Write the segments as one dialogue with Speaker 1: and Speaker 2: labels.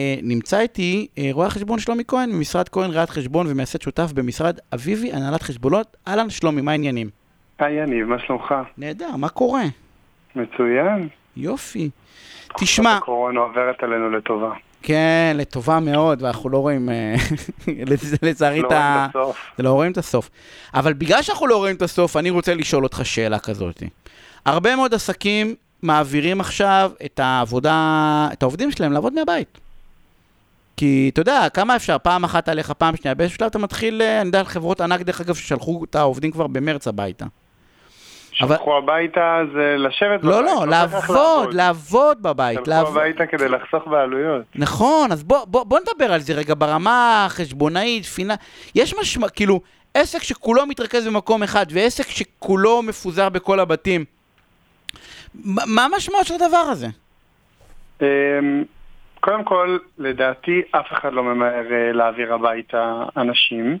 Speaker 1: אה, נמצא איתי אה, רואה החשבון שלומי כהן ממשרד כהן ראיית חשבון ומייסד שותף במשרד אביבי, הנהלת חשבונות. אהלן, שלומי, מה העניינים?
Speaker 2: היי יניב, מה שלומך?
Speaker 1: נהדר, מה קורה?
Speaker 2: מצוין.
Speaker 1: יופי. תשמע,
Speaker 2: הקורונה עוברת עלינו לטובה.
Speaker 1: כן, לטובה מאוד, ואנחנו לא רואים, אה, לצ- לצערי,
Speaker 2: לא
Speaker 1: את ה... לא רואים את הסוף. אבל בגלל שאנחנו לא רואים את הסוף, אני רוצה לשאול אותך שאלה כזאת. הרבה מאוד עסקים מעבירים עכשיו את העבודה, את העובדים שלהם לעבוד מהבית. כי אתה יודע, כמה אפשר, פעם אחת עליך, פעם שנייה, באיזשהו שלב אתה מתחיל, אה, אני יודע על חברות ענק, דרך אגב, ששלחו את העובדים כבר במרץ הביתה. אבל-
Speaker 2: שלחו הביתה זה לשבת
Speaker 1: לא,
Speaker 2: בבית,
Speaker 1: לא,
Speaker 2: צריך איך
Speaker 1: לעבוד, לעבוד בבית.
Speaker 2: שלחו
Speaker 1: לעבוד.
Speaker 2: הביתה כדי לחסוך בעלויות.
Speaker 1: נכון, אז בוא, בוא, בוא נדבר על זה רגע ברמה החשבונאית, פינה... יש משמע, כאילו, עסק שכולו מתרכז במקום אחד ועסק שכולו מפוזר בכל הבתים, מה מה המשמעות של הדבר הזה?
Speaker 2: קודם כל, לדעתי אף אחד לא ממהר אה, להעביר הביתה אנשים.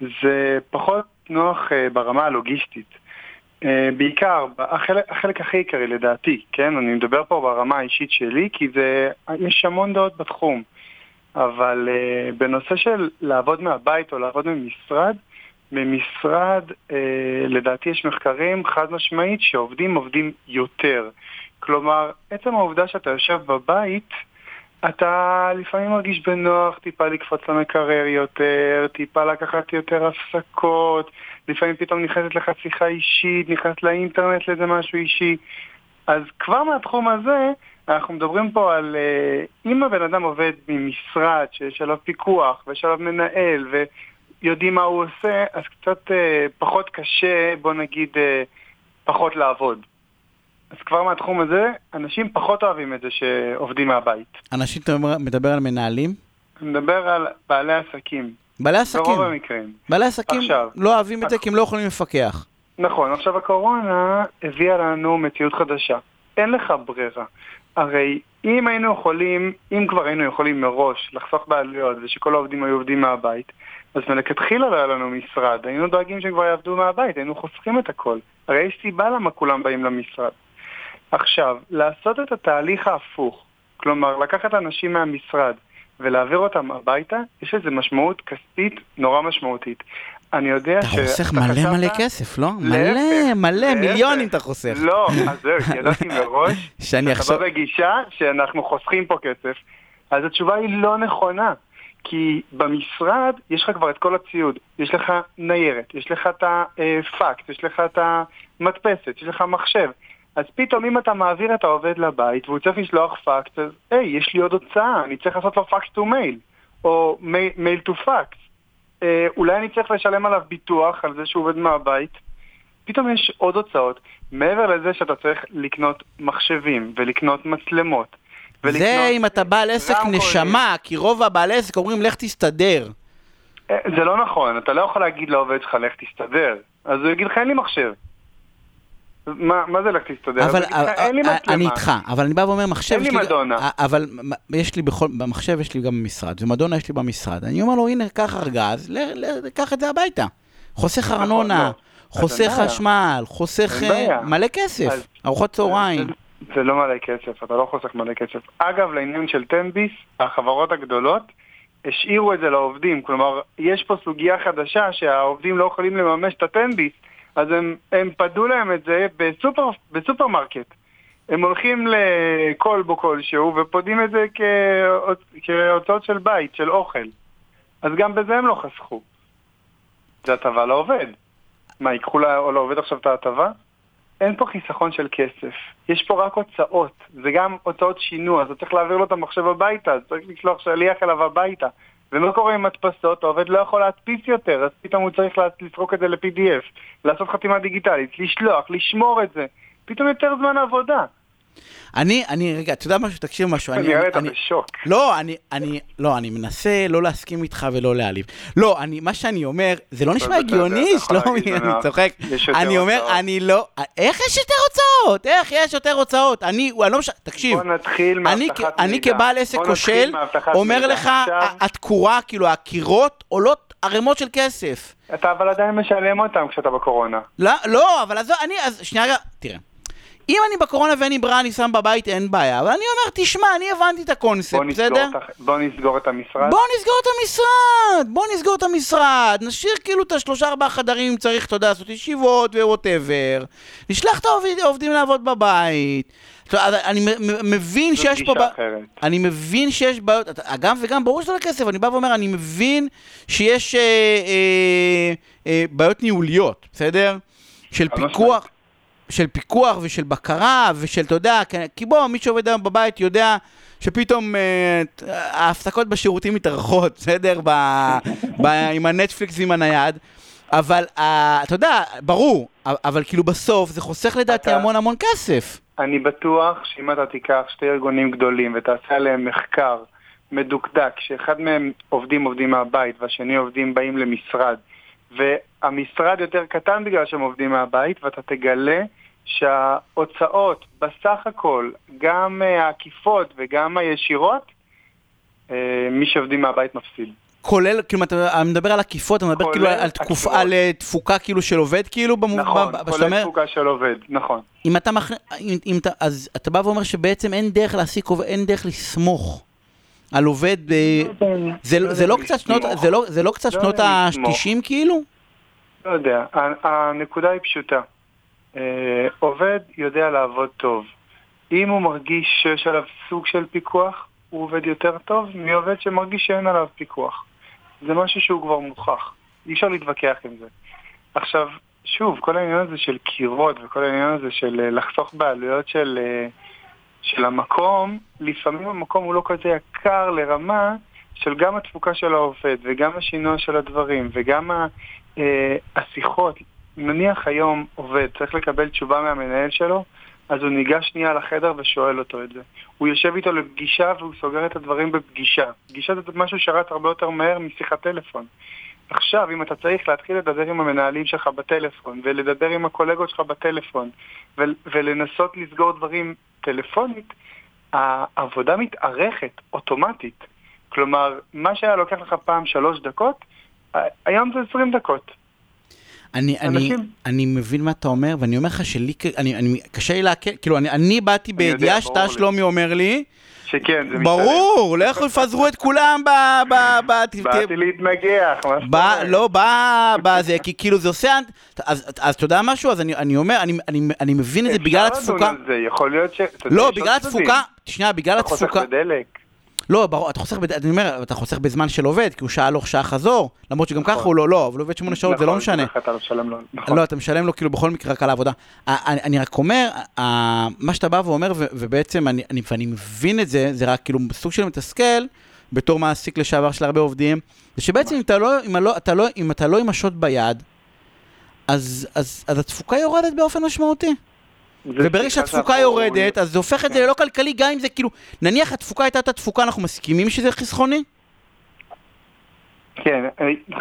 Speaker 2: זה פחות נוח אה, ברמה הלוגיסטית. אה, בעיקר, החלק, החלק הכי עיקרי לדעתי, כן? אני מדבר פה ברמה האישית שלי, כי זה, יש המון דעות בתחום. אבל בנושא של לעבוד מהבית או לעבוד ממשרד, במשרד לדעתי יש מחקרים חד משמעית שעובדים עובדים יותר. כלומר, עצם העובדה שאתה יושב בבית, אתה לפעמים מרגיש בנוח טיפה לקפוץ למקרר יותר, טיפה לקחת יותר הפסקות, לפעמים פתאום נכנסת לך שיחה אישית, נכנסת לאינטרנט לאיזה משהו אישי. אז כבר מהתחום הזה, אנחנו מדברים פה על אה, אם הבן אדם עובד ממשרד שיש עליו פיקוח ויש עליו מנהל ויודעים מה הוא עושה, אז קצת אה, פחות קשה, בוא נגיד, אה, פחות לעבוד. אז כבר מהתחום הזה, אנשים פחות אוהבים את זה שעובדים מהבית.
Speaker 1: אנשים, אתה מדבר על מנהלים?
Speaker 2: אני מדבר על בעלי עסקים,
Speaker 1: בעלי עסקים.
Speaker 2: ברוב המקרים.
Speaker 1: בעלי עסקים
Speaker 2: עכשיו.
Speaker 1: לא אוהבים את זה כי הם לא יכולים לפקח.
Speaker 2: נכון, עכשיו הקורונה הביאה לנו מציאות חדשה. אין לך ברירה. הרי אם היינו יכולים, אם כבר היינו יכולים מראש לחסוך בעלויות ושכל העובדים היו עובדים מהבית, אז מלכתחילה לא היה לנו משרד, היינו דואגים שהם כבר יעבדו מהבית, היינו חוסכים את הכל. הרי יש סיבה למה כולם באים למשרד. עכשיו, לעשות את התהליך ההפוך, כלומר לקחת אנשים מהמשרד ולהעביר אותם הביתה, יש לזה משמעות כספית נורא משמעותית. אני יודע
Speaker 1: אתה חוסך מלא מלא כסף, לא? מלא, מלא. מיליונים אתה חוסך.
Speaker 2: לא, אז זהו, ידעתי מראש
Speaker 1: שאני עכשיו...
Speaker 2: בא בגישה שאנחנו חוסכים פה כסף, אז התשובה היא לא נכונה. כי במשרד יש לך כבר את כל הציוד, יש לך ניירת, יש לך את הפקס, יש לך את המדפסת, יש לך מחשב. אז פתאום אם אתה מעביר את העובד לבית והוא צריך לשלוח פקס, אז היי, יש לי עוד הוצאה, אני צריך לעשות לו fax to mail, או mail to fax. אולי אני צריך לשלם עליו ביטוח על זה שהוא עובד מהבית. פתאום יש עוד הוצאות, מעבר לזה שאתה צריך לקנות מחשבים ולקנות מצלמות. ולקנות
Speaker 1: זה אם אתה בעל עסק. נשמה, כי רוב הבעלי עסק אומרים לך תסתדר.
Speaker 2: אה, זה לא נכון, אתה לא יכול להגיד לעובד שלך לך תסתדר. אז הוא יגיד לך אין לי מחשב. מה, מה זה לך תסתדר?
Speaker 1: אבל
Speaker 2: אז הוא יגיד לך, אין לי
Speaker 1: אה,
Speaker 2: מצלמה.
Speaker 1: אני איתך, אבל אני בא ואומר מחשב,
Speaker 2: אין לי מדונה.
Speaker 1: אה, אבל יש לי בכל, במחשב יש לי גם במשרד, ומדונה יש לי במשרד. אני אומר לו, הנה, קח ארגז, קח את זה הביתה. חוסך
Speaker 2: נכון,
Speaker 1: ארנונה,
Speaker 2: לא.
Speaker 1: חוסך. חשמל, חוסך אה. מלא כסף, ארוחות צהריים.
Speaker 2: זה, לא מלא כסף, אתה לא חוסך מלא כסף. אגב, לעניין של תן-ביס, החברות הגדולות השאירו את זה לעובדים. כלומר, יש פה סוגיה חדשה שהעובדים לא יכולים לממש את התן-ביס, אז הם, הם פדו להם את זה בסופר, בסופרמרקט. הם הולכים לכלבו כלשהו ופודים את זה כהוצ- כהוצאות של בית, של אוכל. אז גם בזה הם לא חסכו. זה הטבה לעובד. מה, ייקחו לעובד עכשיו את ההטבה? אין פה חיסכון של כסף. יש פה רק הוצאות. זה גם הוצאות שינוע, אז אתה צריך להעביר לו את המחשב הביתה, צריך לשלוח שליח אליו הביתה. ומה קורה עם מדפסות? העובד לא יכול להדפיס יותר, אז פתאום הוא צריך לסרוק את זה ל-PDF, לעשות חתימה דיגיטלית, לשלוח, לשמור את זה. פתאום יותר זמן עבודה.
Speaker 1: אני, אני, רגע, אתה יודע משהו? תקשיב משהו. אני-
Speaker 2: נראה לי אתה בשוק.
Speaker 1: לא, אני, אני, לא, אני מנסה לא להסכים איתך ולא להעליב. לא, אני, מה שאני אומר, זה לא נשמע הגיוני, שלומי,
Speaker 2: להגיד
Speaker 1: אני. צוחק. אני אומר. אני לא, איך יש יותר הוצאות? איך יש יותר הוצאות? אני, אני לא משנה, תקשיב,
Speaker 2: בוא נתחיל מהבטחת
Speaker 1: כ- אני
Speaker 2: מידע.
Speaker 1: כבעל עסק כושל, אומר
Speaker 2: מידע.
Speaker 1: לך, התקורה, כאילו, הקירות עולות ערימות של כסף.
Speaker 2: אתה אבל עדיין משלם אותם כשאתה בקורונה.
Speaker 1: לא, לא, אבל אז אני, אז שנייה תראה. אם אני בקורונה ואין לי ברירה, אני שם בבית, אין בעיה. אבל אני אומר, תשמע, אני הבנתי את הקונספט,
Speaker 2: בוא
Speaker 1: בסדר?
Speaker 2: את, בוא נסגור את המשרד.
Speaker 1: בוא נסגור את המשרד, בוא נסגור את המשרד, נשאיר כאילו את השלושה ארבעה חדרים אם צריך, אתה יודע, לעשות ישיבות וווטאבר, נשלח את העובד- העובדים לעבוד בבית. אני מבין שיש פה...
Speaker 2: אחרת.
Speaker 1: אני מבין שיש בעיות, גם וגם, ברור שזה לא כסף, אני בא ואומר, אני מבין שיש אה, אה, אה, בעיות ניהוליות, בסדר? של
Speaker 2: חד
Speaker 1: פיקוח, של פיקוח ושל בקרה ושל, אתה יודע, כי- בוא, מי שעובד היום בבית יודע שפתאום אה, ההפסקות בשירותים מתארחות, בסדר? ב, ב, עם הנטפליקס ועם הנייד. אבל אה, אתה יודע, ברור, אבל כאילו בסוף זה חוסך לדעתי
Speaker 2: אתה-
Speaker 1: המון המון כסף.
Speaker 2: אני בטוח שאם אתה תיקח שתי ארגונים גדולים ותעשה עליהם מחקר מדוקדק, שאחד מהם עובדים עובדים מהבית והשני עובדים באים למשרד, והמשרד יותר קטן בגלל שהם עובדים מהבית, ואתה תגלה שההוצאות בסך הכל, גם אה, העקיפות וגם הישירות, אה, מי שעובדים מהבית מפסיד.
Speaker 1: כולל, כאילו, אתה מדבר על עקיפות, אתה מדבר כאילו על תקופה,
Speaker 2: עקיפות.
Speaker 1: על אה, תפוקה כאילו של עובד, כאילו, במובן,
Speaker 2: נכון,
Speaker 1: ב-
Speaker 2: כולל
Speaker 1: אומר,
Speaker 2: תפוקה של עובד, נכון.
Speaker 1: אם אתה מכ... אם, אם אתה, אז אתה בא ואומר שבעצם אין דרך להעסיק עובד, אין דרך לסמוך על עובד, אה, זה, זה לא קצת שנות. זה לא, זה לא קצת
Speaker 2: לא
Speaker 1: שנות
Speaker 2: יודע לסמוך.
Speaker 1: ה-90 כאילו?
Speaker 2: לא יודע, הנקודה היא פשוטה. עובד יודע לעבוד טוב. אם הוא מרגיש שיש עליו סוג של פיקוח, הוא עובד יותר טוב מעובד שמרגיש שאין עליו פיקוח. זה משהו שהוא כבר מוכח. אי אפשר להתווכח עם זה. עכשיו, שוב, כל העניין הזה של קירות וכל העניין הזה של אה, לחסוך בעלויות של, אה, של המקום, לפעמים המקום הוא לא כזה יקר לרמה של גם התפוקה של העובד וגם השינוע של הדברים וגם אה, השיחות. נניח היום עובד צריך לקבל תשובה מהמנהל שלו, אז הוא ניגש שנייה לחדר ושואל אותו את זה. הוא יושב איתו לפגישה והוא סוגר את הדברים בפגישה. פגישה זה משהו שרץ הרבה יותר מהר משיחת טלפון. עכשיו, אם אתה צריך להתחיל לדבר עם המנהלים שלך בטלפון, ולדבר עם הקולגות שלך בטלפון, ולנסות לסגור דברים טלפונית, העבודה מתארכת אוטומטית. כלומר, מה שהיה לוקח לך פעם שלוש דקות, היום זה עשרים דקות.
Speaker 1: אני, אני,
Speaker 2: אנשים-
Speaker 1: אני מבין מה אתה אומר, ואני אומר לך שלי, אני, אני, קשה לי לעכל, כאילו, אני, אני באתי בידיעה שאתה. שלומי, אומר לי,
Speaker 2: שכן, זה
Speaker 1: ברור, לכו יפזרו את כולם ב... ב, ב
Speaker 2: באתי להתנגח, מה זאת
Speaker 1: בא,
Speaker 2: אומרת?
Speaker 1: לא, בזה, כי כאילו זה עושה, אז, אז אתה יודע משהו? אז אני, אני אומר, אני, מבין את זה בגלל
Speaker 2: אפשר לדון
Speaker 1: התפוקה.
Speaker 2: על זה, יכול להיות ש...
Speaker 1: לא, בגלל. התפוקה, שנייה, בגלל
Speaker 2: אתה חוסך
Speaker 1: התפוקה,
Speaker 2: בדלק.
Speaker 1: לא, ברור, אתה חוסך, בד- אני אומר, אתה חוסך בזמן של עובד, כי הוא שעה הלוך, שעה חזור, למרות שגם ככה הוא לא, לא, אבל הוא עובד שמונה שעות, זה לא
Speaker 2: נכון,
Speaker 1: משנה.
Speaker 2: אתה לא נכון.
Speaker 1: לא, אתה משלם לו כאילו בכל מקרה רק על העבודה. אני, רק אומר, מה שאתה בא ואומר, ובעצם אני, מבין את זה, זה רק כאילו סוג של מתסכל, בתור מעסיק לשעבר של הרבה עובדים, זה שבעצם אם אתה לא, אם לא, אתה לא, אם אתה לא עם השוט ביד, אז, אז, אז התפוקה יורדת באופן משמעותי. וברגע שהתפוקה יורדת, אז זה הופך את זה
Speaker 2: כן.
Speaker 1: ללא כלכלי, גם אם זה כאילו, נניח התפוקה הייתה אותה תפוקה, אנחנו מסכימים שזה חסכוני?
Speaker 2: כן,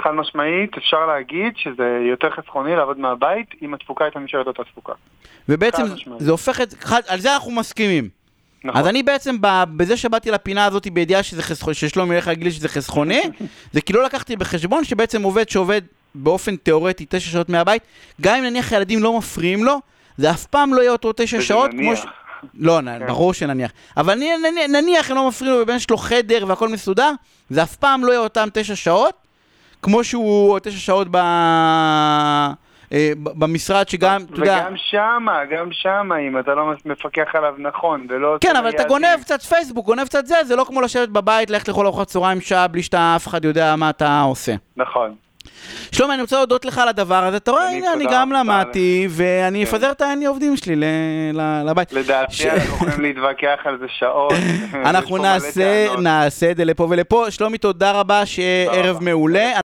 Speaker 2: חד משמעית, אפשר להגיד שזה יותר חסכוני לעבוד מהבית אם התפוקה הייתה נשארת אותה תפוקה.
Speaker 1: ובעצם. זה הופך את, חד- על זה אנחנו מסכימים.
Speaker 2: נכון.
Speaker 1: אז אני בעצם, בזה שבאתי לפינה הזאת בידיעה שזה חסכוני, ששלומי ילך להגיד לי שזה חסכוני, זה כי לא לקחתי בחשבון שבעצם עובד שעובד באופן תיאורטי תשע שעות מהבית, גם אם נניח ילדים לא מפריעים לו, זה אף פעם לא יהיה אותו תשע שעות כמו
Speaker 2: נניח.
Speaker 1: ש... לא,
Speaker 2: כן.
Speaker 1: ברור שנניח. אבל נ- נ- נניח הם לא מפריעים לו יש לו חדר והכל מסודר, זה אף פעם לא יהיה אותם תשע שעות, כמו שהוא תשע שעות ב... אה, במשרד שגם, אתה יודע...
Speaker 2: וגם שמה, גם שמה, אם אתה לא מפקח עליו נכון, ולא...
Speaker 1: כן, אבל אתה. גונב קצת פייסבוק, גונב קצת זה, זה לא כמו לשבת בבית, ללכת לאכול ארוחת צהריים שעה בלי שאתה, אף אחד יודע מה אתה עושה.
Speaker 2: נכון.
Speaker 1: שלומי, אני רוצה להודות לך על הדבר הזה, אתה רואה, הנה, אני גם למדתי, ואני
Speaker 2: כן.
Speaker 1: אפזר את העני עובדים שלי לבית.
Speaker 2: לדעתי אנחנו יכולים להתווכח על זה שעות.
Speaker 1: אנחנו נעשה, את זה לפה ולפה. שלומי, תודה רבה, שיהיה
Speaker 2: תודה
Speaker 1: ערב
Speaker 2: רבה.
Speaker 1: מעולה.